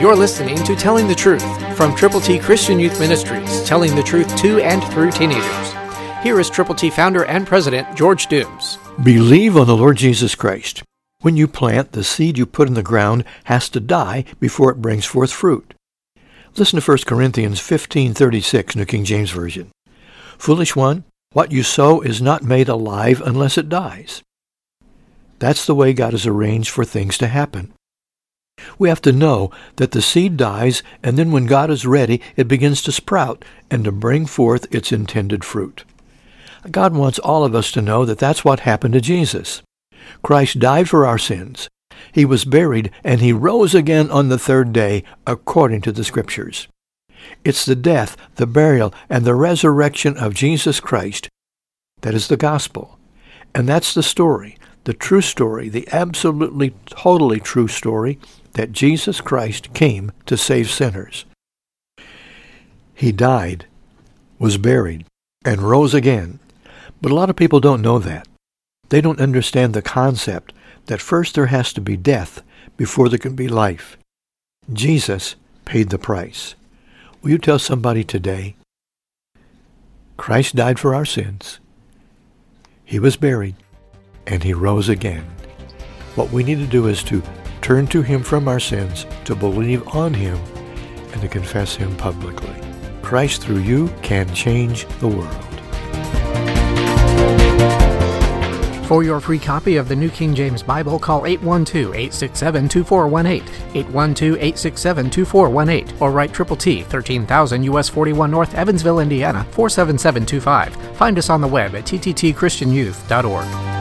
You're listening to Telling the Truth from Triple T Christian Youth Ministries, telling the truth to and through teenagers. Here is Triple T founder and president George Dooms. Believe on the Lord Jesus Christ. When you plant, the seed you put in the ground has to die before it brings forth fruit. Listen to 1 Corinthians 15:36, New King James Version. Foolish one, what you sow is not made alive unless it dies. That's the way God has arranged for things to happen. We have to know that the seed dies, and then when God is ready, it begins to sprout and to bring forth its intended fruit. God wants all of us to know that that's what happened to Jesus. Christ died for our sins. He was buried, and he rose again on the third day, according to the Scriptures. It's the death, the burial, and the resurrection of Jesus Christ that is the gospel. And that's the story, the true story, the absolutely, totally true story that Jesus Christ came to save sinners. He died, was buried, and rose again. But a lot of people don't know that. They don't understand the concept that first there has to be death before there can be life. Jesus paid the price. Will you tell somebody today? Christ died for our sins. He was buried, and he rose again. What we need to do is to turn to him from our sins, to believe on him, and to confess him publicly. Christ through you can change the world. For your free copy of the New King James Bible, call 812-867-2418, 812-867-2418, or write Triple T, 13,000 US 41 North, Evansville, Indiana, 47725. Find us on the web at tttchristianyouth.org.